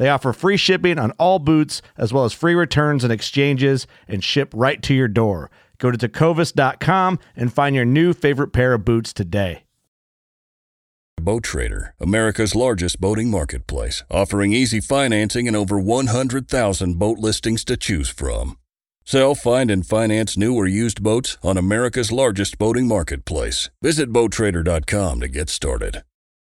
They offer free shipping on all boots, as well as free returns and exchanges, and ship right to your door. Go to tecovas.com and find your new favorite pair of boots today. Boat Trader, America's largest boating marketplace, offering easy financing and over 100,000 boat listings to choose from. Sell, find, and finance new or used boats on America's largest boating marketplace. Visit BoatTrader.com to get started.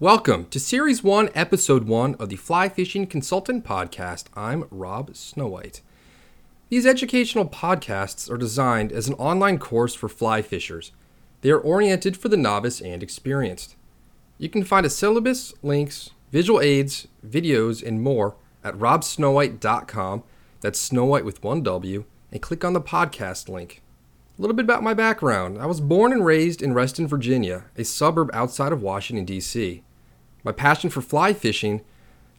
Welcome to Series 1, Episode 1 of the Fly Fishing Consultant Podcast. I'm Rob Snowhite. These educational podcasts are designed as an online course for fly fishers. They are oriented for the novice and experienced. You can find a syllabus, links, visual aids, videos, and more at robsnowhite.com. That's Snowhite with one W, and click on the podcast link. A little bit about my background. I was born and raised in Reston, Virginia, a suburb outside of Washington, D.C. My passion for fly fishing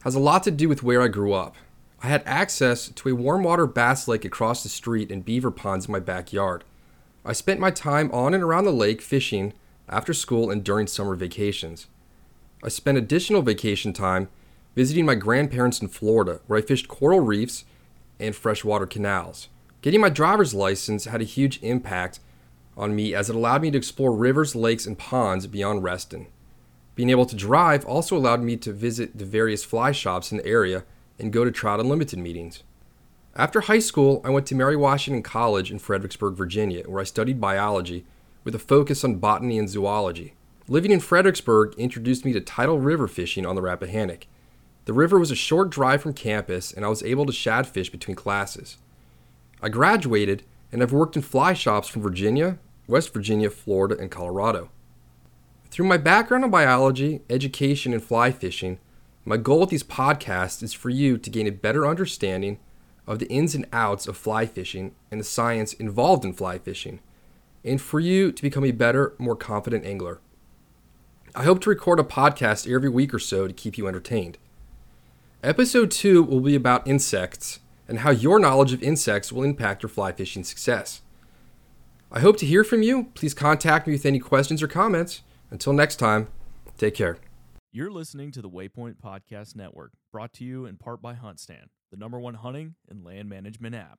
has a lot to do with where I grew up. I had access to a warm water bass lake across the street and beaver ponds in my backyard. I spent my time on and around the lake fishing after school and during summer vacations. I spent additional vacation time visiting my grandparents in Florida, where I fished coral reefs and freshwater canals. Getting my driver's license had a huge impact on me as it allowed me to explore rivers, lakes, and ponds beyond Reston. Being able to drive also allowed me to visit the various fly shops in the area and go to Trout Unlimited meetings. After high school, I went to Mary Washington College in Fredericksburg, Virginia, where I studied biology with a focus on botany and zoology. Living in Fredericksburg introduced me to tidal river fishing on the Rappahannock. The river was a short drive from campus, and I was able to shad fish between classes. I graduated and have worked in fly shops from Virginia, West Virginia, Florida, and Colorado. Through my background in biology, education, and fly fishing, my goal with these podcasts is for you to gain a better understanding of the ins and outs of fly fishing and the science involved in fly fishing, and for you to become a better, more confident angler. I hope to record a podcast every week or so to keep you entertained. Episode 2 will be about insects and how your knowledge of insects will impact your fly fishing success. I hope to hear from you. Please contact me with any questions or comments. Until next time, take care. You're listening to the Waypoint Podcast Network, brought to you in part by HuntStand, the number one hunting and land management app.